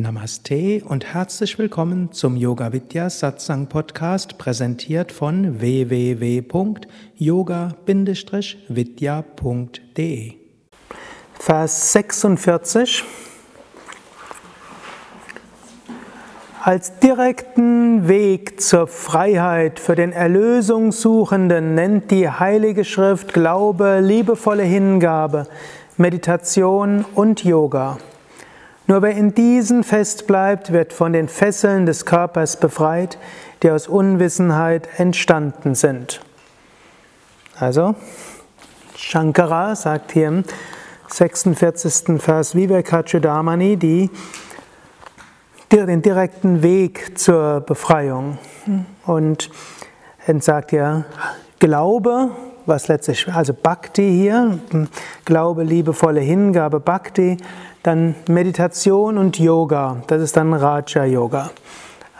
Namaste und herzlich willkommen zum Yoga Vidya Satsang Podcast, präsentiert von www.yoga-vidya.de. Vers 46 Als direkten Weg zur Freiheit für den Erlösungssuchenden nennt die Heilige Schrift Glaube, liebevolle Hingabe, Meditation und Yoga. Nur wer in diesen festbleibt, wird von den Fesseln des Körpers befreit, die aus Unwissenheit entstanden sind. Also, Shankara sagt hier im 46. Vers Vivekachudamani die, den direkten Weg zur Befreiung. Und er sagt ja, Glaube, was letztlich, also Bhakti hier, Glaube, liebevolle Hingabe, Bhakti, dann Meditation und Yoga, das ist dann Raja Yoga.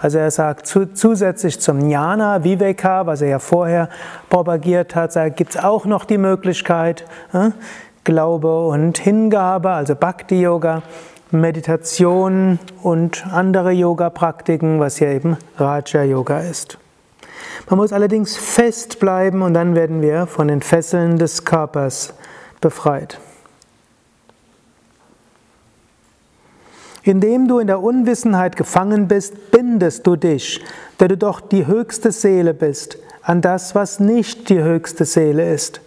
Also er sagt zusätzlich zum Jnana, Viveka, was er ja vorher propagiert hat, gibt es auch noch die Möglichkeit, äh, Glaube und Hingabe, also Bhakti Yoga, Meditation und andere Yoga-Praktiken, was hier eben Raja Yoga ist. Man muss allerdings fest bleiben und dann werden wir von den Fesseln des Körpers befreit. Indem du in der Unwissenheit gefangen bist, bindest du dich, da du doch die höchste Seele bist, an das, was nicht die höchste Seele ist.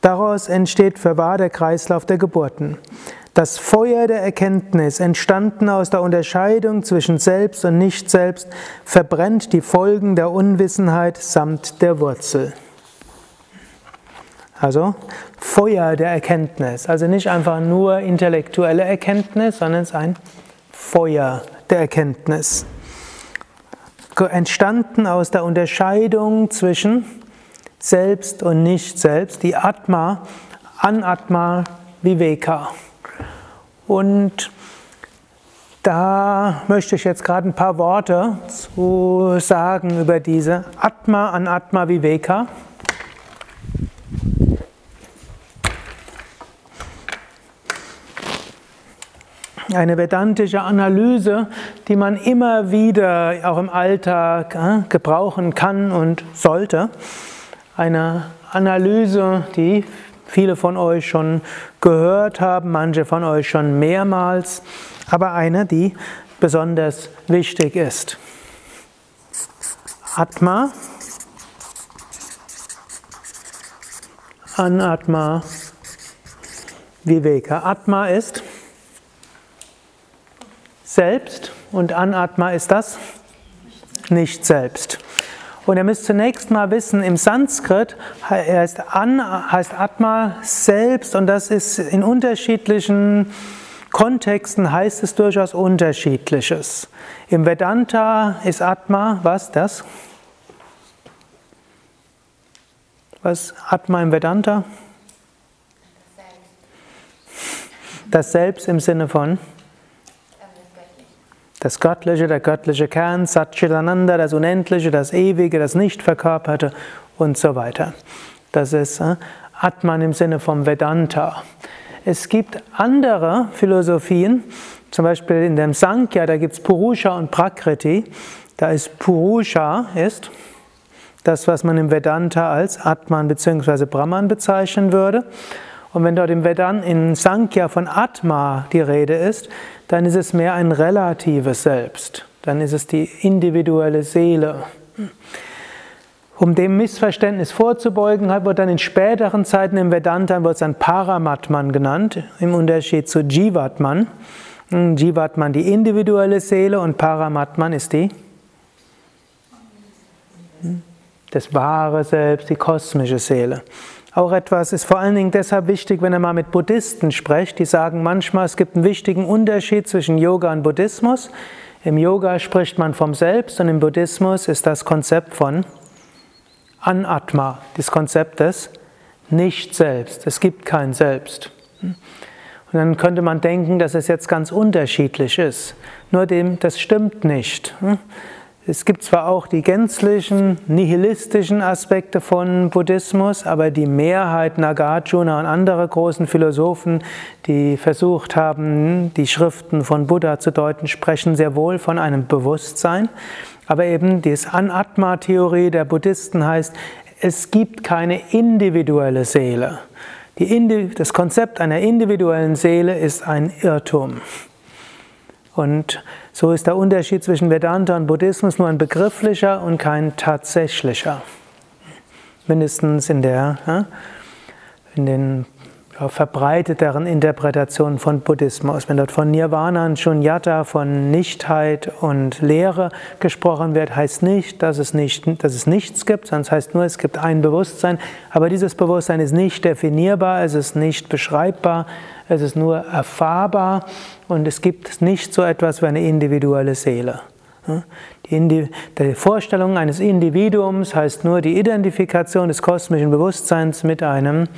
Daraus entsteht für wahr der Kreislauf der Geburten. Das Feuer der Erkenntnis, entstanden aus der Unterscheidung zwischen Selbst und Nicht-Selbst, verbrennt die Folgen der Unwissenheit samt der Wurzel. Also Feuer der Erkenntnis, also nicht einfach nur intellektuelle Erkenntnis, sondern es ist ein Feuer der Erkenntnis. Entstanden aus der Unterscheidung zwischen Selbst und Nicht-Selbst, die Atma, Anatma, Viveka. Und da möchte ich jetzt gerade ein paar Worte zu sagen über diese Atma, Anatma, Viveka. Eine vedantische Analyse, die man immer wieder auch im Alltag äh, gebrauchen kann und sollte. Eine Analyse, die viele von euch schon gehört haben, manche von euch schon mehrmals, aber eine, die besonders wichtig ist. Atma, Anatma, Viveka. Atma ist selbst und Anatma ist das nicht selbst. Und ihr müsst zunächst mal wissen, im Sanskrit heißt, An, heißt Atma selbst und das ist in unterschiedlichen Kontexten heißt es durchaus unterschiedliches. Im Vedanta ist Atma, was das? Was Atma im Vedanta? Das Selbst im Sinne von? Das Göttliche, der göttliche Kern, Satchitananda, das Unendliche, das Ewige, das Nichtverkörperte und so weiter. Das ist äh, Atman im Sinne vom Vedanta. Es gibt andere Philosophien, zum Beispiel in dem Sankhya, da gibt es Purusha und Prakriti. Da ist Purusha ist das, was man im Vedanta als Atman bzw. Brahman bezeichnen würde. Und wenn dort im Vedanta, in Sankhya von Atma die Rede ist, dann ist es mehr ein relatives Selbst. Dann ist es die individuelle Seele. Um dem Missverständnis vorzubeugen, wird dann in späteren Zeiten im Vedanta wird es dann Paramatman genannt, im Unterschied zu Jivatman. Jivatman die individuelle Seele und Paramatman ist die das wahre Selbst, die kosmische Seele. Auch etwas ist vor allen Dingen deshalb wichtig, wenn ihr mal mit Buddhisten sprecht. Die sagen manchmal, es gibt einen wichtigen Unterschied zwischen Yoga und Buddhismus. Im Yoga spricht man vom Selbst und im Buddhismus ist das Konzept von Anatma, das Konzept des Nicht-Selbst. Es gibt kein Selbst. Und dann könnte man denken, dass es jetzt ganz unterschiedlich ist. Nur dem, das stimmt nicht. Es gibt zwar auch die gänzlichen nihilistischen Aspekte von Buddhismus, aber die Mehrheit Nagarjuna und andere großen Philosophen, die versucht haben, die Schriften von Buddha zu deuten, sprechen sehr wohl von einem Bewusstsein. Aber eben die Anatma-Theorie der Buddhisten heißt, es gibt keine individuelle Seele. Die, das Konzept einer individuellen Seele ist ein Irrtum. Und so ist der Unterschied zwischen Vedanta und Buddhismus nur ein begrifflicher und kein tatsächlicher. Mindestens in der, in den verbreiteteren Interpretationen von Buddhismus. Wenn dort von Nirvana und Shunyata, von Nichtheit und Lehre gesprochen wird, heißt nicht, dass es, nicht, dass es nichts gibt, sondern es heißt nur, es gibt ein Bewusstsein. Aber dieses Bewusstsein ist nicht definierbar, es ist nicht beschreibbar, es ist nur erfahrbar und es gibt nicht so etwas wie eine individuelle Seele. Die, die Vorstellung eines Individuums heißt nur die Identifikation des kosmischen Bewusstseins mit einem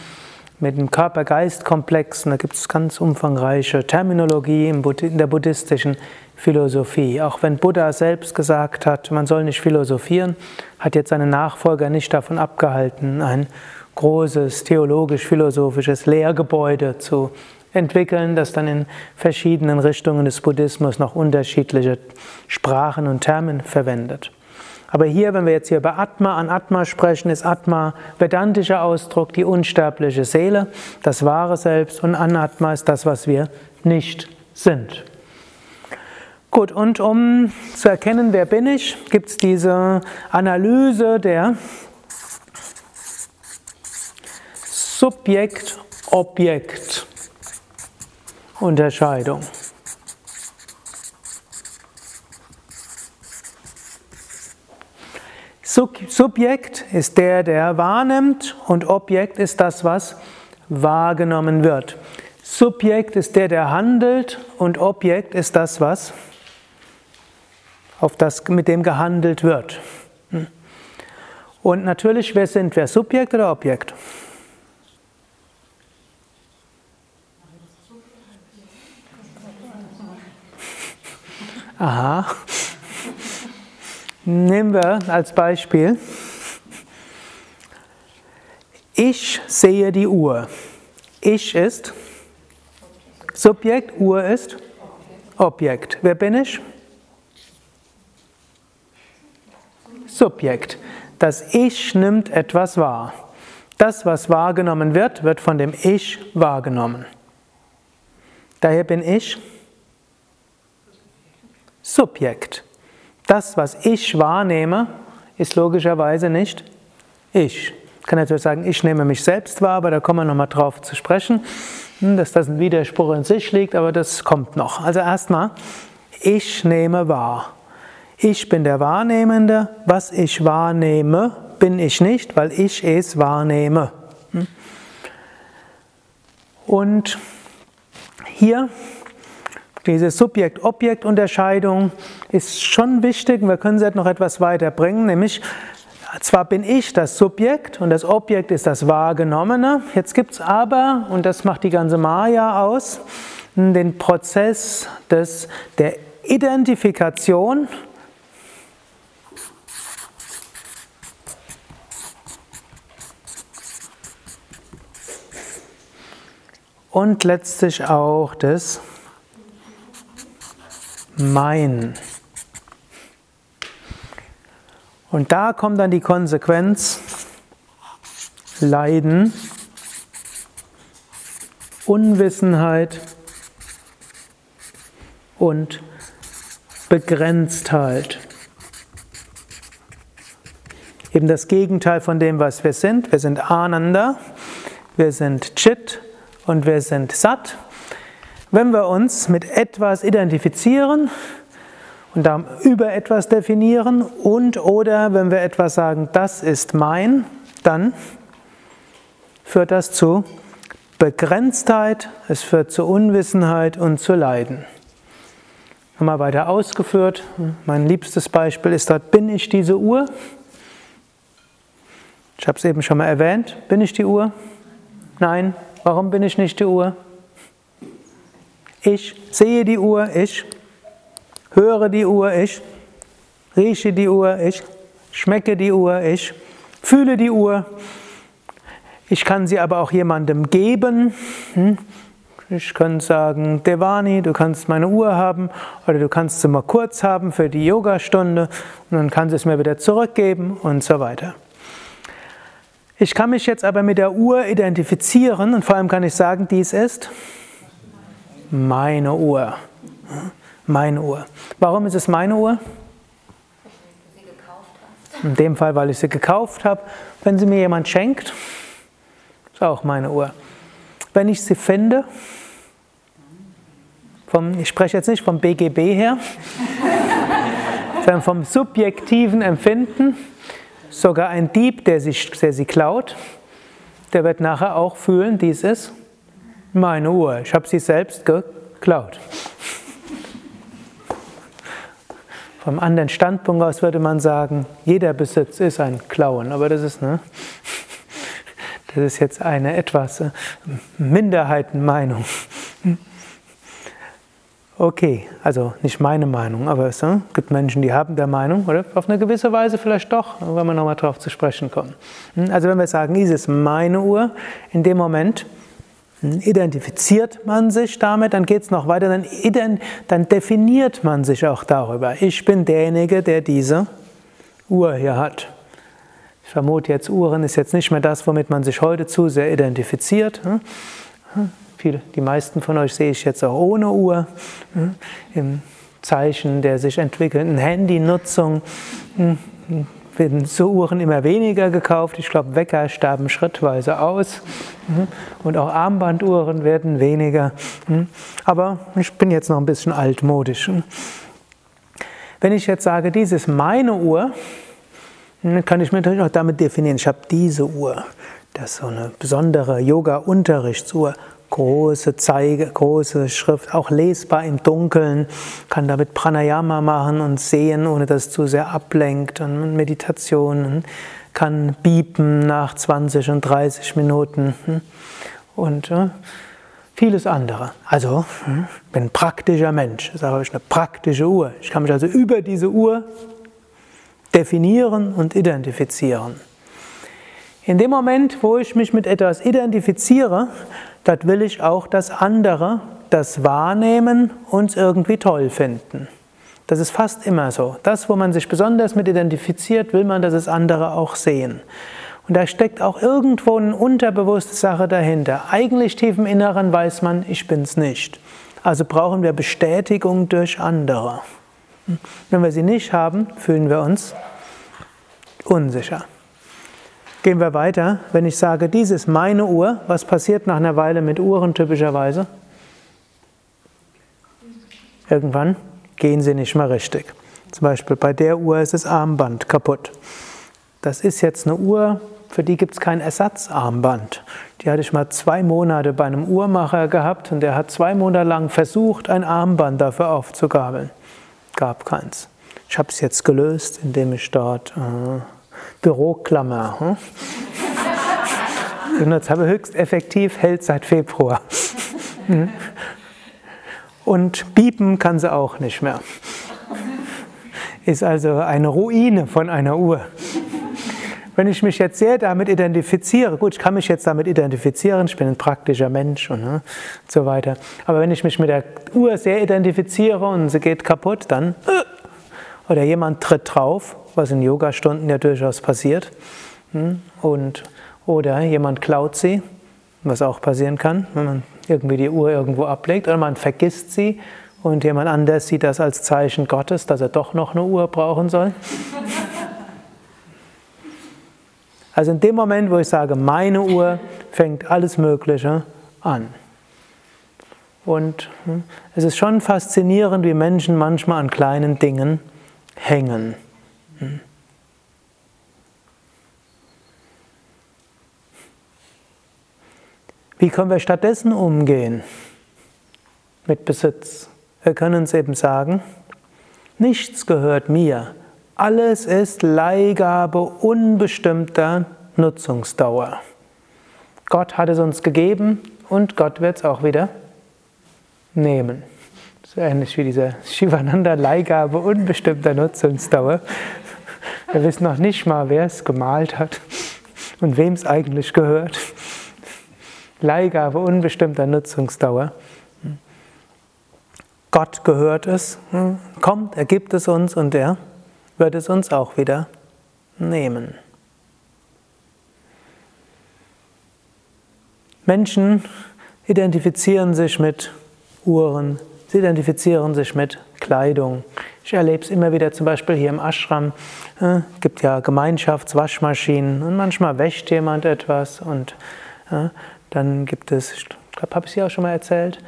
mit dem Körper-Geist-Komplex. Da gibt es ganz umfangreiche Terminologie in der buddhistischen Philosophie. Auch wenn Buddha selbst gesagt hat, man soll nicht philosophieren, hat jetzt seine Nachfolger nicht davon abgehalten, ein großes theologisch-philosophisches Lehrgebäude zu entwickeln, das dann in verschiedenen Richtungen des Buddhismus noch unterschiedliche Sprachen und Termen verwendet. Aber hier, wenn wir jetzt hier über Atma an Atma sprechen, ist Atma vedantischer Ausdruck, die unsterbliche Seele, das wahre Selbst und Anatma ist das, was wir nicht sind. Gut, und um zu erkennen, wer bin ich, gibt es diese Analyse der Subjekt-Objekt-Unterscheidung. Subjekt ist der, der wahrnimmt und Objekt ist das, was wahrgenommen wird. Subjekt ist der, der handelt und Objekt ist das, was auf das mit dem gehandelt wird. Und natürlich, wer sind wir? Subjekt oder Objekt? Aha. Nehmen wir als Beispiel, ich sehe die Uhr. Ich ist Subjekt, Uhr ist Objekt. Wer bin ich? Subjekt. Das Ich nimmt etwas wahr. Das, was wahrgenommen wird, wird von dem Ich wahrgenommen. Daher bin ich Subjekt. Das, was ich wahrnehme, ist logischerweise nicht ich. Ich kann natürlich sagen, ich nehme mich selbst wahr, aber da kommen wir nochmal drauf zu sprechen, hm, dass das ein Widerspruch in sich liegt, aber das kommt noch. Also erstmal, ich nehme wahr. Ich bin der Wahrnehmende. Was ich wahrnehme, bin ich nicht, weil ich es wahrnehme. Hm. Und hier diese Subjekt-Objekt-Unterscheidung ist schon wichtig. Wir können sie noch etwas weiterbringen, nämlich zwar bin ich das Subjekt und das Objekt ist das Wahrgenommene. Jetzt gibt es aber, und das macht die ganze Maya aus, den Prozess des, der Identifikation und letztlich auch des mein. Und da kommt dann die Konsequenz, Leiden, Unwissenheit und Begrenztheit. Eben das Gegenteil von dem, was wir sind. Wir sind Ananda, wir sind Chit und wir sind Sat. Wenn wir uns mit etwas identifizieren und dann über etwas definieren und oder wenn wir etwas sagen, das ist mein, dann führt das zu Begrenztheit, es führt zu Unwissenheit und zu Leiden. Nochmal weiter ausgeführt. Mein liebstes Beispiel ist dort, bin ich diese Uhr? Ich habe es eben schon mal erwähnt. Bin ich die Uhr? Nein. Warum bin ich nicht die Uhr? Ich sehe die Uhr, ich höre die Uhr, ich rieche die Uhr, ich schmecke die Uhr, ich fühle die Uhr. Ich kann sie aber auch jemandem geben. Hm? Ich könnte sagen, Devani, du kannst meine Uhr haben oder du kannst sie mal kurz haben für die Yogastunde und dann kannst du es mir wieder zurückgeben und so weiter. Ich kann mich jetzt aber mit der Uhr identifizieren und vor allem kann ich sagen, dies ist meine Uhr. Meine Uhr. Warum ist es meine Uhr? In dem Fall, weil ich sie gekauft habe. Wenn sie mir jemand schenkt, ist auch meine Uhr. Wenn ich sie finde, vom, ich spreche jetzt nicht vom BGB her, sondern vom subjektiven Empfinden. Sogar ein Dieb, der, sich, der sie klaut, der wird nachher auch fühlen, dies ist meine Uhr. Ich habe sie selbst geklaut. Vom anderen Standpunkt aus würde man sagen, jeder Besitz ist ein Klauen, aber das ist, ne, das ist jetzt eine etwas äh, Minderheitenmeinung. Okay, also nicht meine Meinung, aber es äh, gibt Menschen, die haben der Meinung, oder auf eine gewisse Weise vielleicht doch, wenn wir nochmal darauf zu sprechen kommen. Hm, also wenn wir sagen, ist meine Uhr, in dem Moment identifiziert man sich damit, dann geht es noch weiter, dann, dann definiert man sich auch darüber. Ich bin derjenige, der diese Uhr hier hat. Ich vermute jetzt, Uhren ist jetzt nicht mehr das, womit man sich heute zu sehr identifiziert. Hm, Viele, die meisten von euch sehe ich jetzt auch ohne Uhr, hm, im Zeichen der sich entwickelnden Handynutzung hm, werden so Uhren immer weniger gekauft. Ich glaube, Wecker sterben schrittweise aus hm, und auch Armbanduhren werden weniger. Aber ich bin jetzt noch ein bisschen altmodisch. Wenn ich jetzt sage, dies ist meine Uhr, dann kann ich mir natürlich auch damit definieren, ich habe diese Uhr. Das ist so eine besondere Yoga-Unterrichtsuhr große Zeige, große Schrift, auch lesbar im Dunkeln, kann damit Pranayama machen und sehen, ohne dass es zu sehr ablenkt und Meditationen, kann biepen nach 20 und 30 Minuten hm, und äh, vieles andere. Also, hm, bin ein praktischer Mensch, das habe ich eine praktische Uhr. Ich kann mich also über diese Uhr definieren und identifizieren. In dem Moment, wo ich mich mit etwas identifiziere, dort will ich auch, dass andere das wahrnehmen und irgendwie toll finden. Das ist fast immer so. Das, wo man sich besonders mit identifiziert, will man, dass es andere auch sehen. Und da steckt auch irgendwo eine unterbewusste Sache dahinter. Eigentlich tief im Inneren weiß man, ich bin's nicht. Also brauchen wir Bestätigung durch andere. Wenn wir sie nicht haben, fühlen wir uns unsicher. Gehen wir weiter. Wenn ich sage, dies ist meine Uhr, was passiert nach einer Weile mit Uhren typischerweise? Irgendwann gehen sie nicht mehr richtig. Zum Beispiel bei der Uhr ist das Armband kaputt. Das ist jetzt eine Uhr, für die gibt es kein Ersatzarmband. Die hatte ich mal zwei Monate bei einem Uhrmacher gehabt und der hat zwei Monate lang versucht, ein Armband dafür aufzugabeln. Gab keins. Ich habe es jetzt gelöst, indem ich dort äh, Büroklammer. Hm? Benutzt habe höchst effektiv, hält seit Februar. Hm? Und biepen kann sie auch nicht mehr. Ist also eine Ruine von einer Uhr. Wenn ich mich jetzt sehr damit identifiziere, gut, ich kann mich jetzt damit identifizieren, ich bin ein praktischer Mensch und, ne, so weiter. Aber wenn ich mich mit der Uhr sehr identifiziere und sie geht kaputt, dann äh, oder jemand tritt drauf, was in Yogastunden ja durchaus passiert. Hm? Und, oder jemand klaut sie, was auch passieren kann, wenn man irgendwie die Uhr irgendwo ablegt, oder man vergisst sie und jemand anders sieht das als Zeichen Gottes, dass er doch noch eine Uhr brauchen soll. Also in dem Moment, wo ich sage, meine Uhr, fängt alles Mögliche an. Und hm, es ist schon faszinierend, wie Menschen manchmal an kleinen Dingen hängen. Wie können wir stattdessen umgehen mit Besitz? Wir können uns eben sagen, nichts gehört mir. Alles ist Leihgabe unbestimmter Nutzungsdauer. Gott hat es uns gegeben und Gott wird es auch wieder nehmen. So ähnlich wie dieser Shivananda Leihgabe unbestimmter Nutzungsdauer. Wir wissen noch nicht mal, wer es gemalt hat und wem es eigentlich gehört. Leihgabe unbestimmter Nutzungsdauer. Gott gehört es, kommt, er gibt es uns und er wird es uns auch wieder nehmen. Menschen identifizieren sich mit Uhren, sie identifizieren sich mit Kleidung. Ich erlebe es immer wieder, zum Beispiel hier im Ashram. Es äh, gibt ja Gemeinschaftswaschmaschinen und manchmal wäscht jemand etwas und äh, dann gibt es, ich glaube, habe ich es auch schon mal erzählt.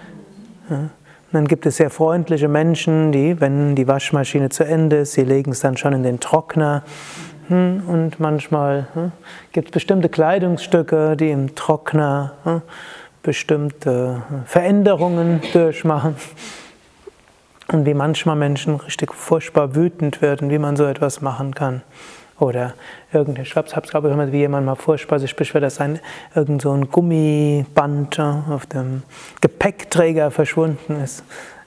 Äh, dann gibt es sehr freundliche Menschen, die, wenn die Waschmaschine zu Ende ist, sie legen es dann schon in den Trockner. Und manchmal hm, gibt es bestimmte Kleidungsstücke, die im Trockner bestimmte Veränderungen durchmachen. Und wie manchmal Menschen richtig furchtbar wütend werden, wie man so etwas machen kann. Oder irgendwie, ich habe es glaube ich wie jemand mal furchtbar sich beschwert, dass ein, irgend so ein Gummiband auf dem Gepäckträger verschwunden ist.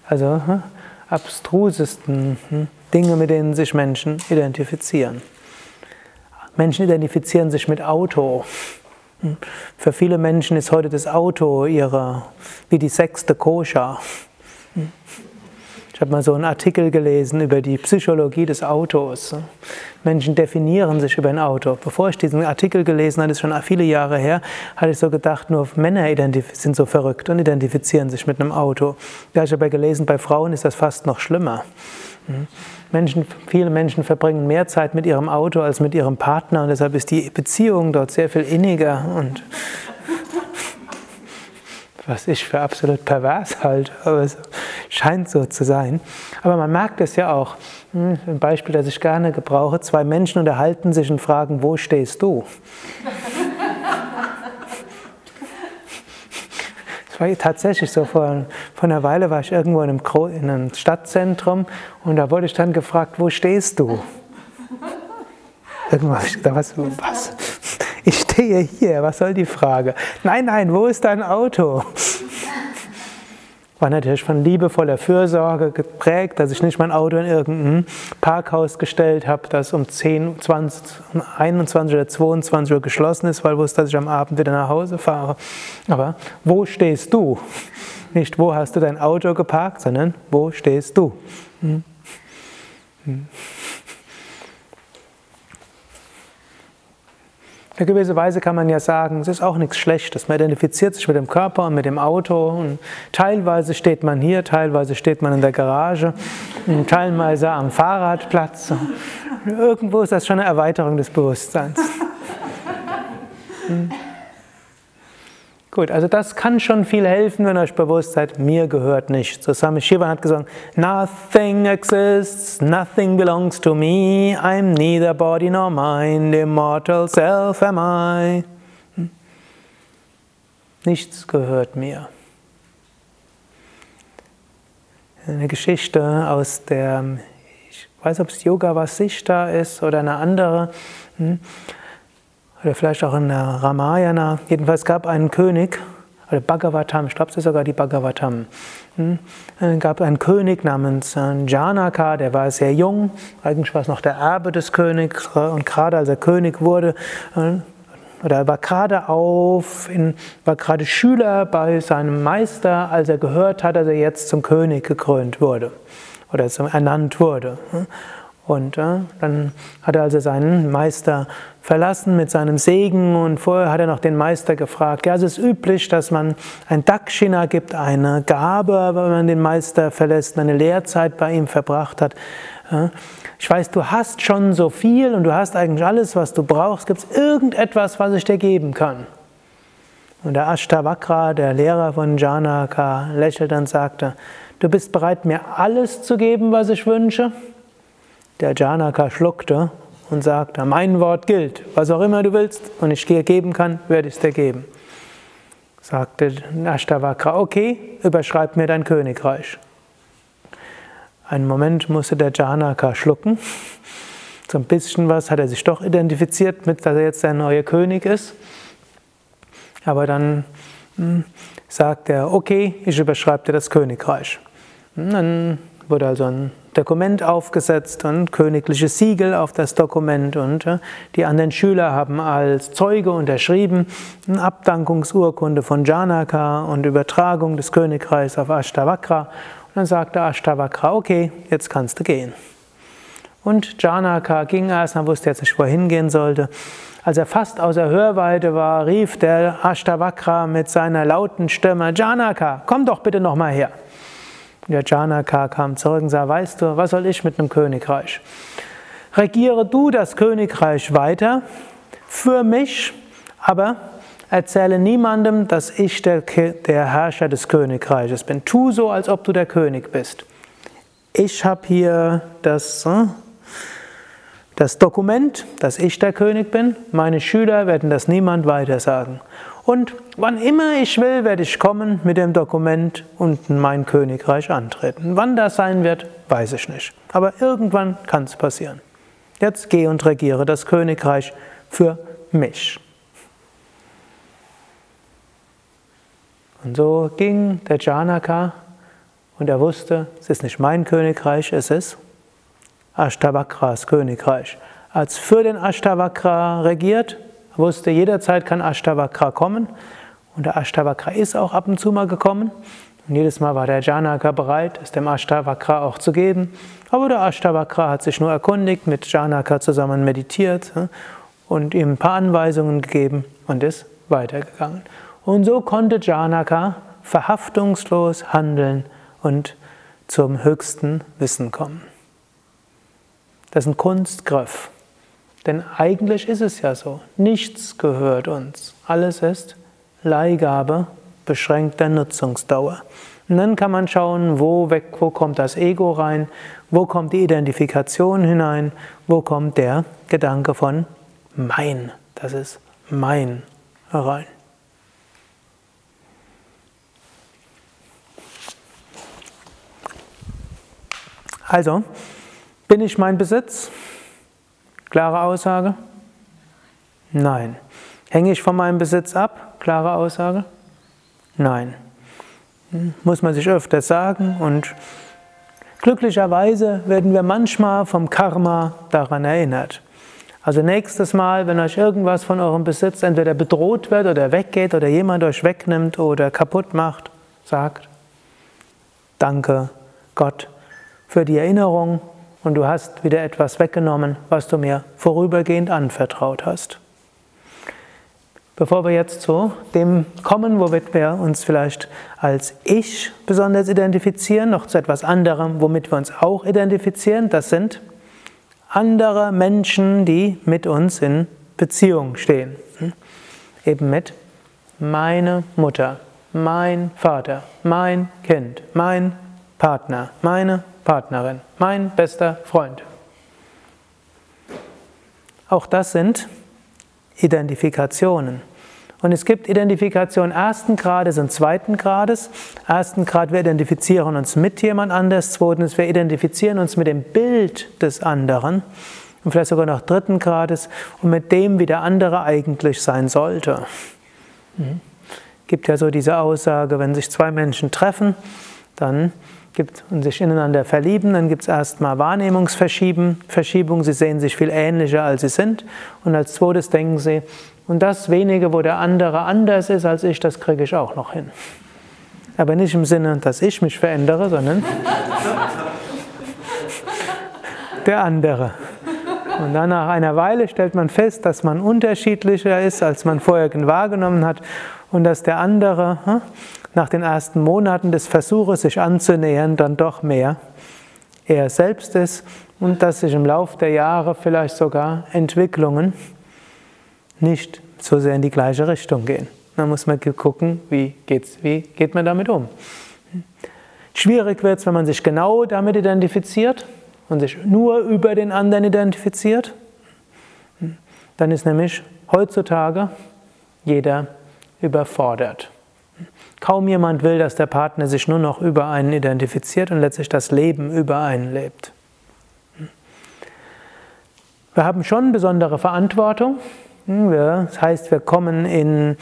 Also hm, abstrusesten hm, Dinge, mit denen sich Menschen identifizieren. Menschen identifizieren sich mit Auto. Für viele Menschen ist heute das Auto ihre, wie die sechste Koscher. Ich habe mal so einen Artikel gelesen über die Psychologie des Autos. Menschen definieren sich über ein Auto. Bevor ich diesen Artikel gelesen habe, ist schon viele Jahre her, hatte ich so gedacht, nur Männer sind so verrückt und identifizieren sich mit einem Auto. Da habe ich aber gelesen, bei Frauen ist das fast noch schlimmer. Menschen, viele Menschen verbringen mehr Zeit mit ihrem Auto als mit ihrem Partner und deshalb ist die Beziehung dort sehr viel inniger und was ich für absolut pervers halte, aber es scheint so zu sein. Aber man merkt es ja auch. Hm, ein Beispiel, das ich gerne gebrauche: Zwei Menschen unterhalten sich und fragen, wo stehst du? War tatsächlich so, vor, vor einer Weile war ich irgendwo in einem, in einem Stadtzentrum und da wurde ich dann gefragt, wo stehst du? Irgendwann habe ich gedacht, was, was? Ich stehe hier, was soll die Frage? Nein, nein, wo ist dein Auto? War natürlich von liebevoller Fürsorge geprägt, dass ich nicht mein Auto in irgendein Parkhaus gestellt habe, das um 10, 20, um 21 oder 22 Uhr geschlossen ist, weil ich wusste, dass ich am Abend wieder nach Hause fahre. Aber wo stehst du? Nicht, wo hast du dein Auto geparkt, sondern wo stehst du? Hm? Hm. In gewisser Weise kann man ja sagen, es ist auch nichts Schlechtes. Man identifiziert sich mit dem Körper und mit dem Auto. Und teilweise steht man hier, teilweise steht man in der Garage, teilweise am Fahrradplatz. Irgendwo ist das schon eine Erweiterung des Bewusstseins. Hm. Gut, also das kann schon viel helfen, wenn ihr euch bewusst seid, mir gehört nichts. So Swami Shiva hat gesagt, nothing exists, nothing belongs to me, I'm neither body nor mind, immortal self am I. Hm? Nichts gehört mir. Eine Geschichte aus der, ich weiß, ob es Yoga Vasishta ist oder eine andere. Hm? oder vielleicht auch in der Ramayana. Jedenfalls gab einen König, oder Bhagavatam, ich glaube, es ist sogar die Bhagavatam. Hm? Es gab einen König namens äh, Janaka, der war sehr jung, eigentlich war es noch der Erbe des Königs und gerade als er König wurde, äh, oder er war gerade auf, war gerade Schüler bei seinem Meister, als er gehört hat, dass er jetzt zum König gekrönt wurde oder ernannt wurde. Und äh, dann hat er also seinen Meister verlassen mit seinem Segen und vorher hat er noch den Meister gefragt, ja, es ist üblich, dass man ein Dakshina gibt, eine Gabe, wenn man den Meister verlässt, eine Lehrzeit bei ihm verbracht hat. Ich weiß, du hast schon so viel und du hast eigentlich alles, was du brauchst. Gibt es irgendetwas, was ich dir geben kann? Und der Ashtavakra, der Lehrer von Janaka, lächelte und sagte, du bist bereit, mir alles zu geben, was ich wünsche? Der Janaka schluckte und sagte, mein Wort gilt, was auch immer du willst und ich dir geben kann, werde ich es dir geben. Sagte Ashtavakra, okay, überschreib mir dein Königreich. Einen Moment musste der Janaka schlucken. So ein bisschen was hat er sich doch identifiziert mit, dass er jetzt der neue König ist. Aber dann hm, sagt er, okay, ich überschreibe dir das Königreich. Dann wurde also ein Dokument aufgesetzt und königliches Siegel auf das Dokument und die anderen Schüler haben als Zeuge unterschrieben eine Abdankungsurkunde von Janaka und Übertragung des Königreichs auf Ashtavakra. Und dann sagte Ashtavakra, okay, jetzt kannst du gehen. Und Janaka ging erst, er wusste jetzt nicht, wohin gehen sollte. Als er fast außer Hörweite war, rief der Ashtavakra mit seiner lauten Stimme, Janaka, komm doch bitte noch mal her. Der Janaka kam zurück und sagte, weißt du, was soll ich mit einem Königreich? Regiere du das Königreich weiter für mich, aber erzähle niemandem, dass ich der, der Herrscher des Königreiches bin. Tu so, als ob du der König bist. Ich habe hier das, hm, das Dokument, dass ich der König bin. Meine Schüler werden das niemand weiter sagen. Und wann immer ich will, werde ich kommen mit dem Dokument und mein Königreich antreten. Wann das sein wird, weiß ich nicht. Aber irgendwann kann es passieren. Jetzt geh und regiere das Königreich für mich. Und so ging der Janaka und er wusste, es ist nicht mein Königreich, es ist Ashtavakras Königreich. Als für den Ashtavakra regiert, wusste, jederzeit kann Ashtavakra kommen. Und der Ashtavakra ist auch ab und zu mal gekommen. Und jedes Mal war der Janaka bereit, es dem Ashtavakra auch zu geben. Aber der Ashtavakra hat sich nur erkundigt, mit Janaka zusammen meditiert und ihm ein paar Anweisungen gegeben und ist weitergegangen. Und so konnte Janaka verhaftungslos handeln und zum höchsten Wissen kommen. Das ist ein Kunstgriff. Denn eigentlich ist es ja so, nichts gehört uns. Alles ist Leihgabe beschränkter Nutzungsdauer. Und dann kann man schauen, wo, weg, wo kommt das Ego rein, wo kommt die Identifikation hinein, wo kommt der Gedanke von mein, das ist mein rein. Also, bin ich mein Besitz? Klare Aussage? Nein. Hänge ich von meinem Besitz ab? Klare Aussage? Nein. Muss man sich öfter sagen und glücklicherweise werden wir manchmal vom Karma daran erinnert. Also nächstes Mal, wenn euch irgendwas von eurem Besitz entweder bedroht wird oder weggeht oder jemand euch wegnimmt oder kaputt macht, sagt, danke Gott für die Erinnerung und du hast wieder etwas weggenommen, was du mir vorübergehend anvertraut hast. Bevor wir jetzt zu dem kommen, womit wir uns vielleicht als Ich besonders identifizieren, noch zu etwas anderem, womit wir uns auch identifizieren, das sind andere Menschen, die mit uns in Beziehung stehen. Hm? Eben mit meine Mutter, mein Vater, mein Kind, mein Partner, meine Partnerin, mein bester Freund. Auch das sind Identifikationen. Und es gibt Identifikationen ersten Grades und zweiten Grades. Ersten Grad, wir identifizieren uns mit jemand anders. Zweitens, wir identifizieren uns mit dem Bild des anderen. Und vielleicht sogar noch dritten Grades und mit dem, wie der andere eigentlich sein sollte. Es mhm. gibt ja so diese Aussage, wenn sich zwei Menschen treffen, dann gibt und sich ineinander verlieben, dann gibt es erstmal Wahrnehmungsverschiebung, sie sehen sich viel ähnlicher, als sie sind. Und als zweites denken sie, und das wenige, wo der andere anders ist als ich, das kriege ich auch noch hin. Aber nicht im Sinne, dass ich mich verändere, sondern der andere. Und dann nach einer Weile stellt man fest, dass man unterschiedlicher ist, als man vorher wahrgenommen hat und dass der andere hm, nach den ersten Monaten des Versuches, sich anzunähern, dann doch mehr er selbst ist und dass sich im Laufe der Jahre vielleicht sogar Entwicklungen nicht so sehr in die gleiche Richtung gehen. Da muss man gucken, wie, geht's, wie geht man damit um. Schwierig wird es, wenn man sich genau damit identifiziert und sich nur über den anderen identifiziert. Dann ist nämlich heutzutage jeder überfordert. Kaum jemand will, dass der Partner sich nur noch über einen identifiziert und letztlich das Leben über einen lebt. Wir haben schon besondere Verantwortung. Das heißt, wir kommen in,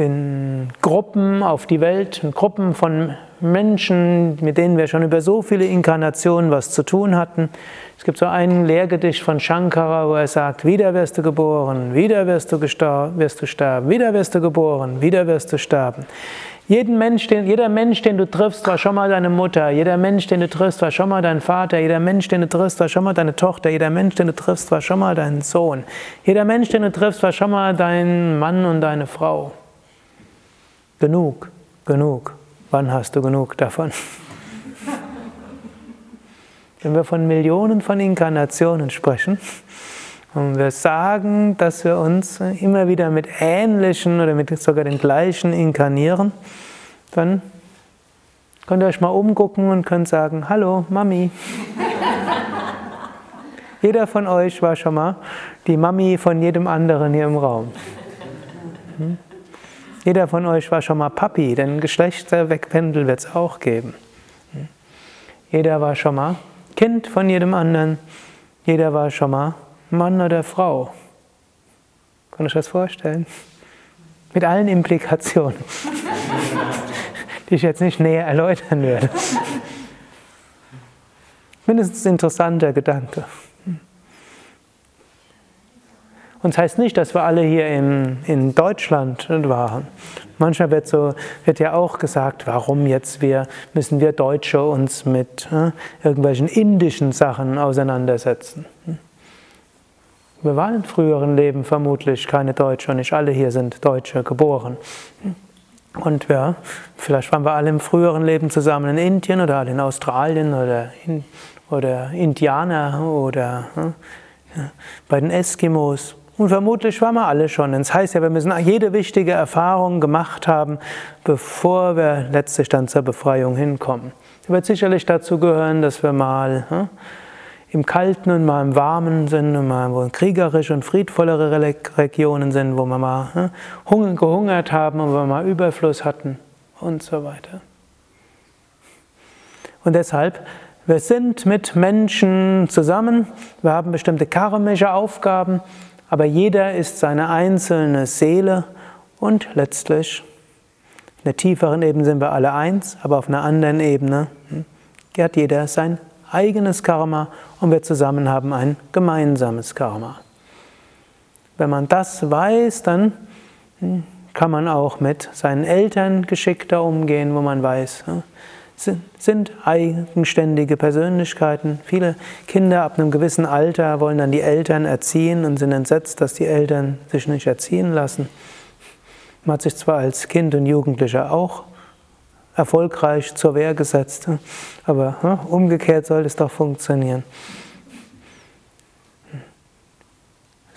in Gruppen auf die Welt, in Gruppen von Menschen, mit denen wir schon über so viele Inkarnationen was zu tun hatten. Es gibt so ein Lehrgedicht von Shankara, wo er sagt, wieder wirst du geboren, wieder wirst du, wirst du sterben, wieder wirst du geboren, wieder wirst du sterben. Jeden Mensch, den, jeder Mensch, den du triffst, war schon mal deine Mutter. Jeder Mensch, den du triffst, war schon mal dein Vater. Jeder Mensch, den du triffst, war schon mal deine Tochter. Jeder Mensch, den du triffst, war schon mal dein Sohn. Jeder Mensch, den du triffst, war schon mal dein Mann und deine Frau. Genug, genug. Wann hast du genug davon? Wenn wir von Millionen von Inkarnationen sprechen und wir sagen, dass wir uns immer wieder mit ähnlichen oder mit sogar den gleichen inkarnieren, dann könnt ihr euch mal umgucken und könnt sagen, hallo Mami. Jeder von euch war schon mal die Mami von jedem anderen hier im Raum. Hm? Jeder von euch war schon mal Papi, denn Geschlechterwegpendel wird es auch geben. Jeder war schon mal Kind von jedem anderen. Jeder war schon mal Mann oder Frau. Kann ich das vorstellen? Mit allen Implikationen, die ich jetzt nicht näher erläutern werde. Mindestens interessanter Gedanke. Und das heißt nicht, dass wir alle hier in, in Deutschland waren. Manchmal wird, so, wird ja auch gesagt, warum jetzt wir, müssen wir Deutsche uns mit äh, irgendwelchen indischen Sachen auseinandersetzen. Wir waren in früheren Leben vermutlich keine Deutsche und nicht alle hier sind Deutsche geboren. Und ja, vielleicht waren wir alle im früheren Leben zusammen in Indien oder alle in Australien oder, in, oder Indianer oder ja, bei den Eskimos. Und vermutlich waren wir alle schon. Das heißt ja, wir müssen jede wichtige Erfahrung gemacht haben, bevor wir letztlich dann zur Befreiung hinkommen. Es wird sicherlich dazu gehören, dass wir mal hm, im Kalten und mal im Warmen sind und mal wo kriegerische und friedvollere Regionen sind, wo wir mal hm, gehungert haben und wo wir mal Überfluss hatten und so weiter. Und deshalb wir sind mit Menschen zusammen, wir haben bestimmte karmische Aufgaben aber jeder ist seine einzelne Seele und letztlich in der tieferen Ebene sind wir alle eins, aber auf einer anderen Ebene hm, hat jeder sein eigenes Karma und wir zusammen haben ein gemeinsames Karma. Wenn man das weiß, dann hm, kann man auch mit seinen Eltern geschickter umgehen, wo man weiß, hm, sind eigenständige Persönlichkeiten. Viele Kinder ab einem gewissen Alter wollen dann die Eltern erziehen und sind entsetzt, dass die Eltern sich nicht erziehen lassen. Man hat sich zwar als Kind und Jugendlicher auch erfolgreich zur Wehr gesetzt, aber umgekehrt soll es doch funktionieren.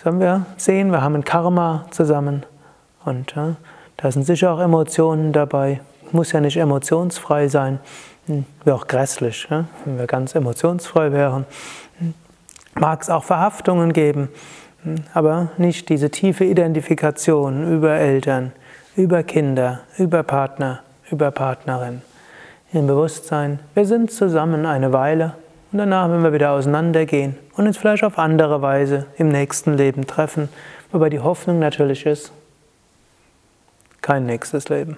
Sollen wir sehen, wir haben ein Karma zusammen und da sind sicher auch Emotionen dabei muss ja nicht emotionsfrei sein. Hm, wäre auch grässlich, wenn wir ganz emotionsfrei wären. Hm, mag es auch Verhaftungen geben, hm, aber nicht diese tiefe Identifikation über Eltern, über Kinder, über Partner, über Partnerin. Im Bewusstsein, wir sind zusammen eine Weile und danach werden wir wieder auseinandergehen und uns vielleicht auf andere Weise im nächsten Leben treffen, wobei die Hoffnung natürlich ist, kein nächstes Leben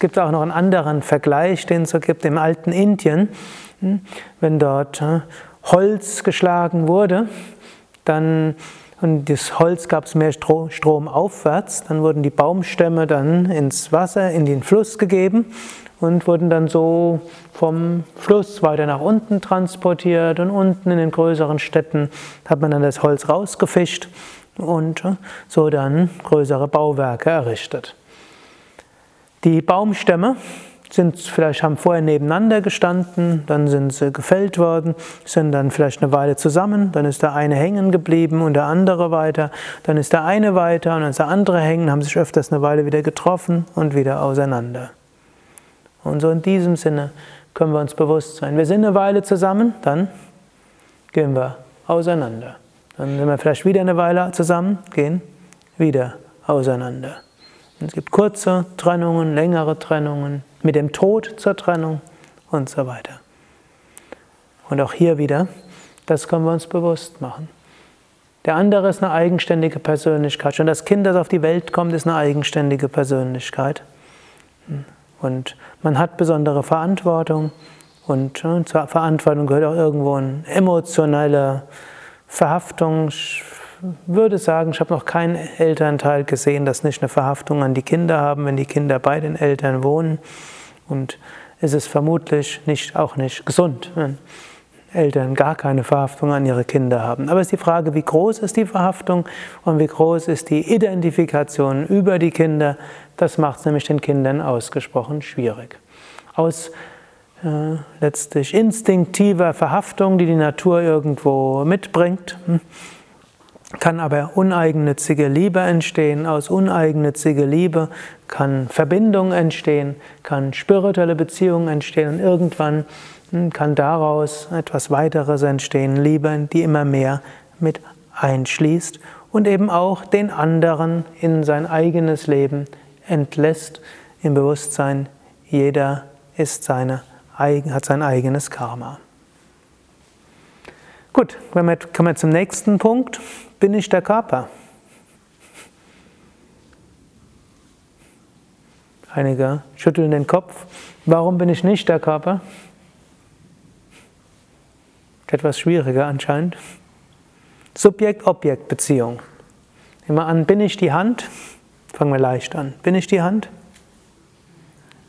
gibt auch noch einen anderen Vergleich, den es so gibt im alten Indien. Hm, wenn dort äh, Holz geschlagen wurde, dann und das Holz gab es mehr Strom aufwärts, dann wurden die Baumstämme dann ins Wasser, in den Fluss gegeben und wurden dann so vom Fluss weiter nach unten transportiert und unten in den größeren Städten hat man dann das Holz rausgefischt und äh, so dann größere Bauwerke errichtet. Die Baumstämme sind vielleicht haben vorher nebeneinander gestanden, dann sind sie gefällt worden, sind dann vielleicht eine Weile zusammen, dann ist der eine hängen geblieben und der andere weiter, dann ist der eine weiter und dann ist der andere hängen, haben sich öfters eine Weile wieder getroffen und wieder auseinander. Und so in diesem Sinne können wir uns bewusst sein. Wir sind eine Weile zusammen, dann gehen wir auseinander. Dann sind wir vielleicht wieder eine Weile zusammen, gehen wieder auseinander. Es gibt kurze Trennungen, längere Trennungen, mit dem Tod zur Trennung und so weiter. Und auch hier wieder, das können wir uns bewusst machen. Der andere ist eine eigenständige Persönlichkeit. Schon das Kind, das auf die Welt kommt, ist eine eigenständige Persönlichkeit. Und man hat besondere Verantwortung. Und äh, zur Verantwortung gehört auch irgendwo eine emotionale Verhaftung. Würde sagen, ich habe noch keinen Elternteil gesehen, das nicht eine Verhaftung an die Kinder haben, wenn die Kinder bei den Eltern wohnen. Und es ist vermutlich nicht, auch nicht gesund, wenn Eltern gar keine Verhaftung an ihre Kinder haben. Aber es ist die Frage, wie groß ist die Verhaftung und wie groß ist die Identifikation über die Kinder. Das macht es nämlich den Kindern ausgesprochen schwierig. Aus äh, letztlich instinktiver Verhaftung, die die Natur irgendwo mitbringt, hm, kann aber uneigennützige Liebe entstehen. Aus uneigennütziger Liebe kann Verbindung entstehen, kann spirituelle Beziehungen entstehen und irgendwann hm, kann daraus etwas weiteres entstehen, Liebe, die immer mehr mit einschließt und eben auch den anderen in sein eigenes Leben entlässt, im Bewusstsein, jeder ist seine, hat sein eigenes Karma. Gut, kommen wir zum nächsten Punkt. Bin ich der Körper? Einige schütteln den Kopf. Warum bin ich nicht der Körper? Etwas schwieriger anscheinend. Subjekt-Objekt-Beziehung. Nehmen wir an, bin ich die Hand? Fangen wir leicht an. Bin ich die Hand?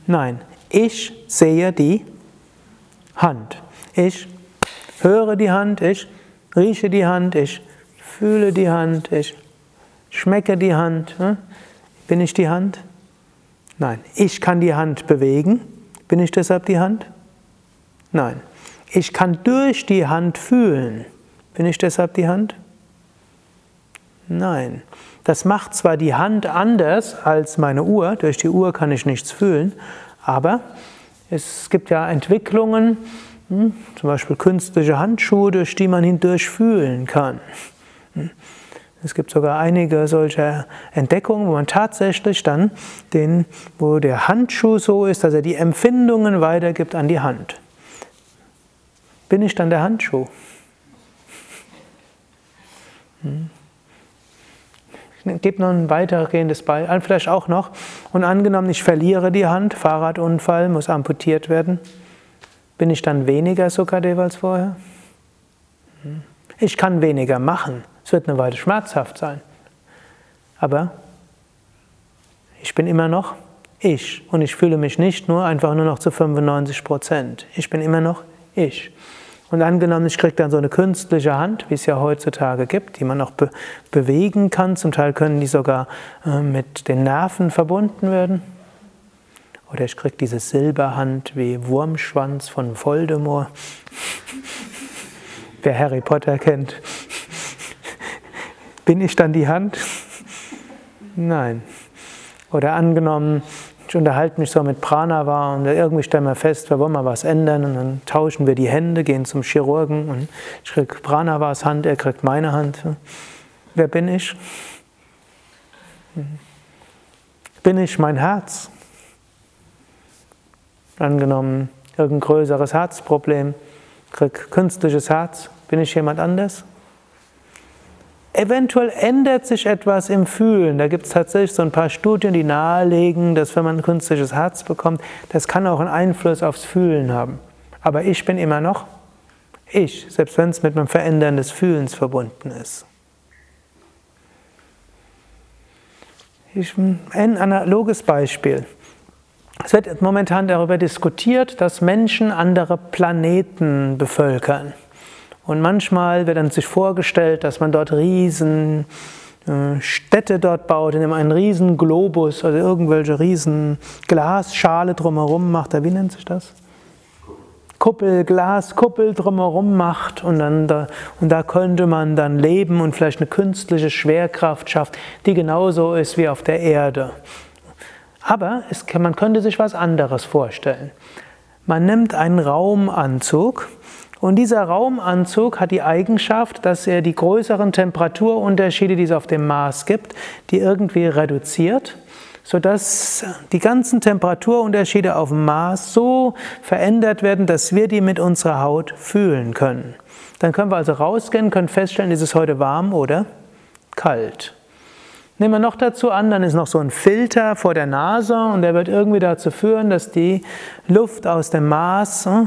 Nein, ich sehe die Hand. Ich höre die Hand, ich rieche die Hand, ich fühle die Hand, ich schmecke die Hand. Hm? Bin ich die Hand? Nein. Ich kann die Hand bewegen. Bin ich deshalb die Hand? Nein. Ich kann durch die Hand fühlen. Bin ich deshalb die Hand? Nein. Das macht zwar die Hand anders als meine Uhr, durch die Uhr kann ich nichts fühlen, aber es gibt ja Entwicklungen, hm, zum Beispiel künstliche Handschuhe, durch die man hindurch fühlen kann. Hm. Es gibt sogar einige solcher Entdeckungen, wo man tatsächlich dann den, wo der Handschuh so ist, dass er die Empfindungen weitergibt an die Hand. Bin ich dann der Handschuh? Hm. Ich gebe noch ein weitergehendes Beispiel, vielleicht auch noch. Und angenommen, ich verliere die Hand, Fahrradunfall, muss amputiert werden. Bin ich dann weniger Sukadev als vorher? Hm. Ich kann weniger machen. Es wird eine Weile schmerzhaft sein. Aber ich bin immer noch ich. Und ich fühle mich nicht nur einfach nur noch zu 95 Prozent. Ich bin immer noch ich. Und angenommen, ich kriege dann so eine künstliche Hand, wie es ja heutzutage gibt, die man auch be bewegen kann. Zum Teil können die sogar äh, mit den Nerven verbunden werden. Oder ich kriege diese Silberhand wie Wurmschwanz von Voldemort. Wer Harry Potter kennt. Bin ich dann die Hand? Nein. Oder angenommen, ich unterhalte mich so mit Pranava und irgendwie stellen wir fest, wir wollen mal was ändern und dann tauschen wir die Hände, gehen zum Chirurgen und ich kriege Pranavas Hand, er kriegt meine Hand. Wer bin ich? Bin ich mein Herz? Angenommen, irgendein größeres Herzproblem, krieg künstliches Herz, bin ich jemand anders? Eventuell ändert sich etwas im Fühlen. Da gibt es tatsächlich so ein paar Studien, die nahelegen, dass wenn man ein künstliches Herz bekommt, das kann auch einen Einfluss aufs Fühlen haben. Aber ich bin immer noch ich, selbst wenn es mit einem Verändern des Fühlens verbunden ist. Ich, ein analoges Beispiel. Es wird momentan darüber diskutiert, dass Menschen andere Planeten bevölkern. Und manchmal wird dann sich vorgestellt, dass man dort riesen äh, Städte dort baut, in dem einen riesen Globus, also irgendwelche riesen Glasschale drumherum macht. Wie nennt sich das? Kuppel, Glaskuppel drumherum macht und dann da, und da könnte man dann leben und vielleicht eine künstliche Schwerkraft schafft, die genauso ist wie auf der Erde. Aber es, man könnte sich was anderes vorstellen. Man nimmt einen Raumanzug und dieser Raumanzug hat die Eigenschaft, dass er die größeren Temperaturunterschiede, die es auf dem Mars gibt, die irgendwie reduziert, sodass die ganzen Temperaturunterschiede auf dem Mars so verändert werden, dass wir die mit unserer Haut fühlen können. Dann können wir also rausgehen, können feststellen, ist es heute warm oder kalt. Nehmen wir noch dazu an, dann ist noch so ein Filter vor der Nase und der wird irgendwie dazu führen, dass die Luft aus dem Maß äh,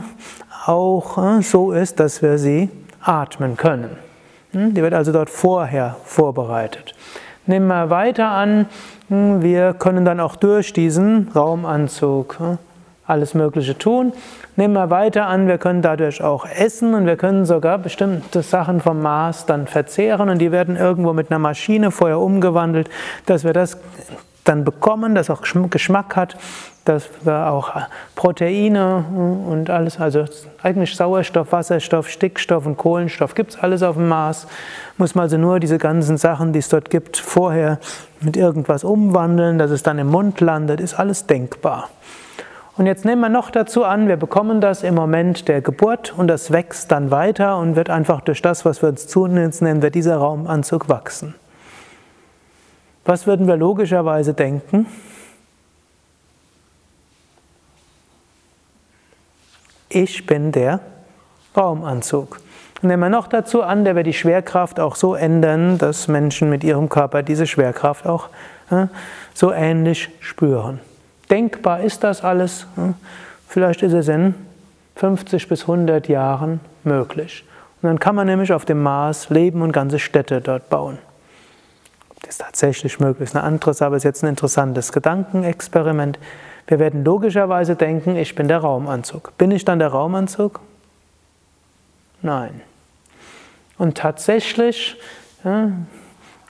auch äh, so ist, dass wir sie atmen können. Hm, die wird also dort vorher vorbereitet. Nehmen wir weiter an, hm, wir können dann auch durch diesen Raumanzug äh, alles Mögliche tun. Nehmen wir weiter an, wir können dadurch auch essen und wir können sogar bestimmte Sachen vom Mars dann verzehren und die werden irgendwo mit einer Maschine vorher umgewandelt, dass wir das dann bekommen, das auch Geschmack hat, dass wir auch Proteine und alles, also eigentlich Sauerstoff, Wasserstoff, Stickstoff und Kohlenstoff gibt es alles auf dem Mars. Muss man also nur diese ganzen Sachen, die es dort gibt, vorher mit irgendwas umwandeln, dass es dann im Mund landet, ist alles denkbar. Und jetzt nehmen wir noch dazu an, wir bekommen das im Moment der Geburt und das wächst dann weiter und wird einfach durch das, was wir uns zunehmend nennen, wird dieser Raumanzug wachsen. Was würden wir logischerweise denken? Ich bin der Raumanzug. Nehmen wir noch dazu an, der wird die Schwerkraft auch so ändern, dass Menschen mit ihrem Körper diese Schwerkraft auch äh, so ähnlich spüren. Denkbar ist das alles. Hm? Vielleicht ist es in 50 bis 100 Jahren möglich. Und dann kann man nämlich auf dem Mars leben und ganze Städte dort bauen. Das ist tatsächlich möglich, ist eine andere Sache, aber ist jetzt ein interessantes Gedankenexperiment. Wir werden logischerweise denken, ich bin der Raumanzug. Bin ich dann der Raumanzug? Nein. Und tatsächlich ja,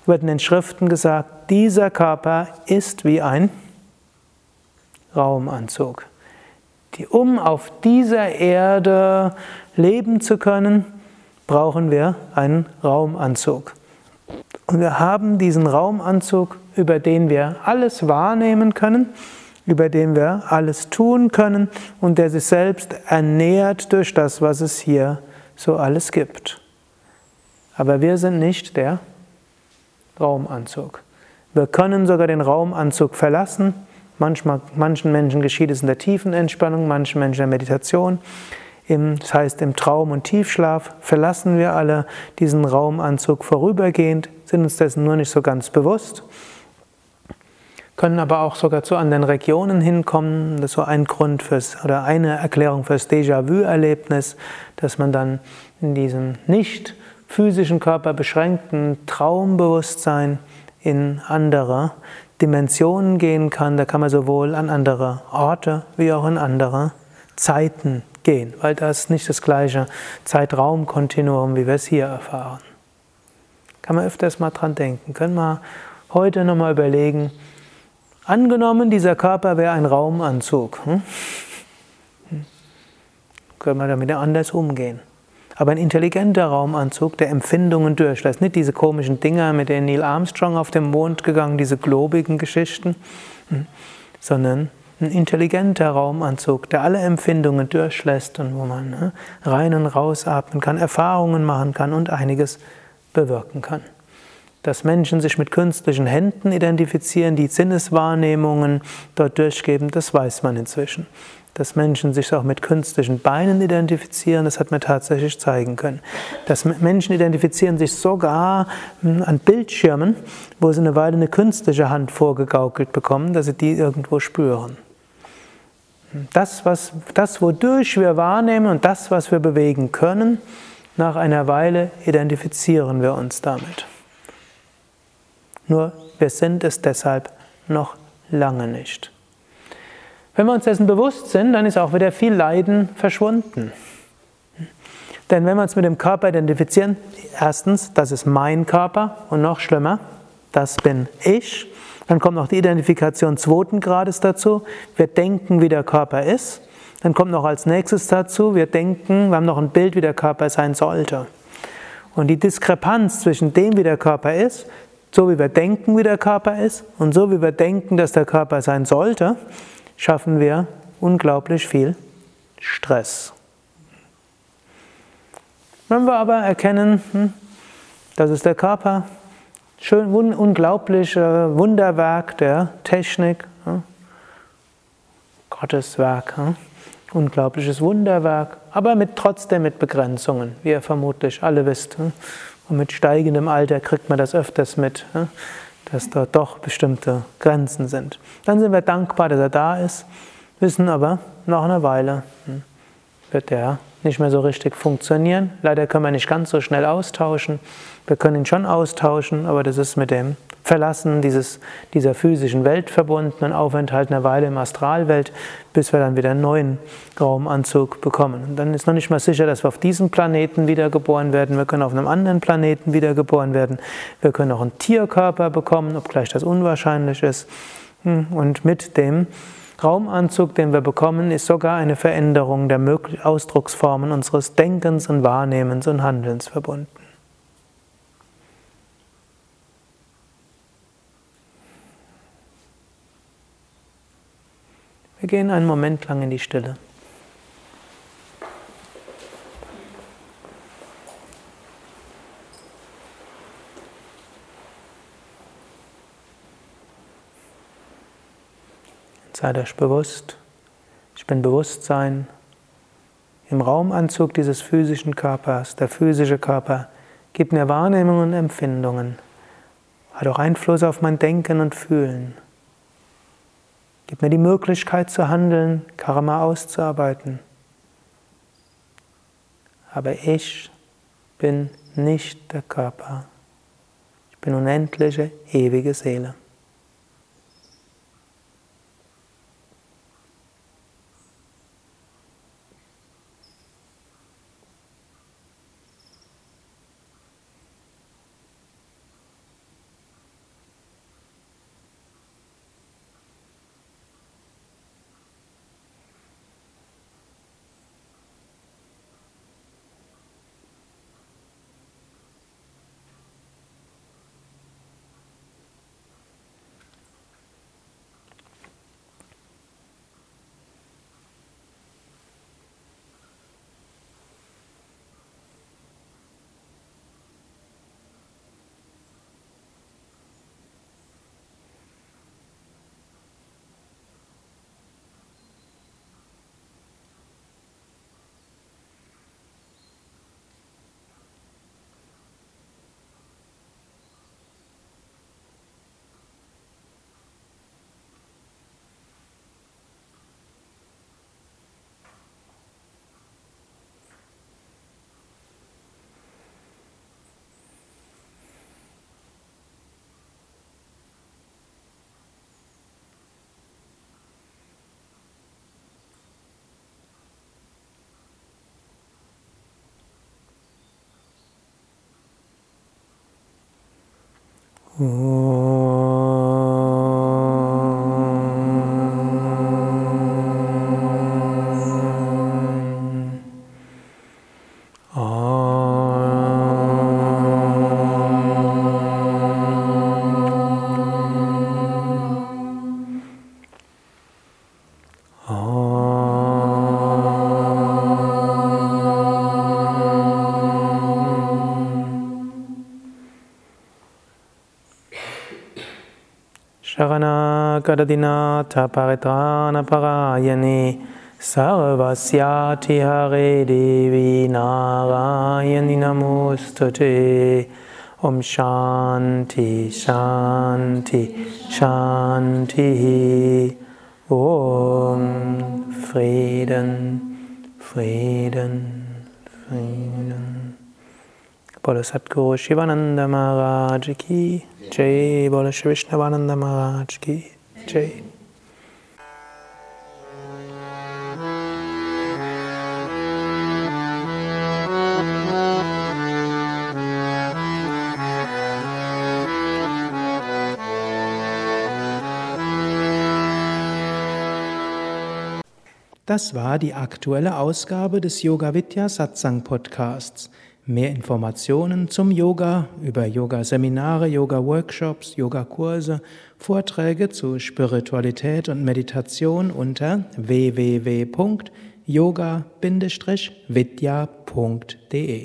wird in den Schriften gesagt, dieser Körper ist wie ein Raumanzug. Die, um auf dieser Erde leben zu können, brauchen wir einen Raumanzug. Und wir haben diesen Raumanzug, über den wir alles wahrnehmen können, über den wir alles tun können und der sich selbst ernährt durch das, was es hier so alles gibt. Aber wir sind nicht der Raumanzug. Wir können sogar den Raumanzug verlassen Manchmal, manchen Menschen geschieht es in der tiefen Entspannung, manchen Menschen in der Meditation. Im, das heißt, im Traum- und Tiefschlaf verlassen wir alle diesen Raumanzug vorübergehend, sind uns dessen nur nicht so ganz bewusst, können aber auch sogar zu anderen Regionen hinkommen. Das ist so ein Grund fürs, oder eine Erklärung fürs Déjà-vu-Erlebnis, dass man dann in diesem nicht physischen Körper beschränkten Traumbewusstsein in andere Dimensionen gehen kann, da kann man sowohl an andere Orte wie auch in andere Zeiten gehen, weil das nicht das gleiche Zeitraumkontinuum, wie wir es hier erfahren. Kann man öfters mal dran denken. Können wir heute nochmal überlegen, angenommen, dieser Körper wäre ein Raumanzug. Hm? hm? Können wir damit anders umgehen? Aber ein intelligenter Raumanzug, der Empfindungen durchlässt. Nicht diese komischen Dinger, mit denen Neil Armstrong auf den Mond gegangen, diese globigen Geschichten, hm, sondern ein intelligenter Raumanzug, der alle Empfindungen durchlässt und wo man ne, rein und raus atmen kann, Erfahrungen machen kann und einiges bewirken kann. Dass Menschen sich mit künstlichen Händen identifizieren, die Sinneswahrnehmungen dort durchgeben, das weiß man inzwischen dass Menschen sich auch mit künstlichen Beinen identifizieren, das hat man tatsächlich zeigen können. Dass Menschen identifizieren sich sogar hm, an Bildschirmen, wo sie eine Weile eine künstliche Hand vorgegaukelt bekommen, dass sie die irgendwo spüren. Das, was, das, wodurch wir wahrnehmen und das, was wir bewegen können, nach einer Weile identifizieren wir uns damit. Nur wir sind es deshalb noch lange nicht. Wenn wir uns dessen bewusst sind, dann ist auch wieder viel Leiden verschwunden. Denn wenn wir uns mit dem Körper identifizieren, erstens, das ist mein Körper und noch schlimmer, das bin ich. Dann kommt noch die Identifikation zweiten Grades dazu. Wir denken, wie der Körper ist. Dann kommt noch als nächstes dazu, wir denken, wir haben noch ein Bild, wie der Körper sein sollte. Und die Diskrepanz zwischen dem, wie der Körper ist, so wie wir denken, wie der Körper ist, und so wie wir denken, dass der Körper sein sollte, schaffen wir unglaublich viel Stress. Wenn wir aber erkennen, hm, das ist der Körper, schön unglaubliche Wunderwerk der Technik, hm, Gottes Werk, hm, unglaubliches Wunderwerk, aber mit, trotzdem mit Begrenzungen, wie ihr vermutlich alle wisst. Und mit steigendem Alter kriegt man das öfters mit, dass dort doch bestimmte Grenzen sind. Dann sind wir dankbar, dass er da ist, wissen aber, nach einer Weile hm, wird er nicht mehr so richtig funktionieren. Leider können wir nicht ganz so schnell austauschen. Wir können ihn schon austauschen, aber das ist mit dem Verlassen dieses, dieser physischen Welt verbunden und Aufenthalt einer Weile im Astralwelt, bis wir dann wieder einen neuen Raumanzug bekommen. Und dann ist noch nicht mal sicher, dass wir auf diesem Planeten wiedergeboren werden. Wir können auf einem anderen Planeten wiedergeboren werden. Wir können auch einen Tierkörper bekommen, obgleich das unwahrscheinlich ist. Hm, und mit dem Raumanzug, den wir bekommen, ist sogar eine Veränderung der Ausdrucksformen unseres Denkens und Wahrnehmens und Handelns verbunden. Wir gehen einen Moment lang in die Stille. Seid euch bewusst, ich bin Bewusstsein im Raumanzug dieses physischen Körpers. Der physische Körper gibt mir Wahrnehmungen und Empfindungen, hat auch Einfluss auf mein Denken und Fühlen. Gibt mir die Möglichkeit zu handeln, Karma auszuarbeiten. Aber ich bin nicht der Körper. Ich bin unendliche, ewige Seele. Oh. Sharanakaradinata Paritrana Parayani Sarvasyati Hare Devi Narayani Namostate Om Shanti Shanti Shanti. Om Frieden Frieden Bolo Satguru Shivananda Maharaj Ki Jai Bolo Shri Vishnavananda Maharaj Ki Jai Das war die aktuelle Ausgabe des Yoga Vidya Satsang Podcasts. Mehr Informationen zum Yoga über Yoga-Seminare, Yoga-Workshops, Yogakurse, Vorträge zu Spiritualität und Meditation unter www.yoga-vidya.de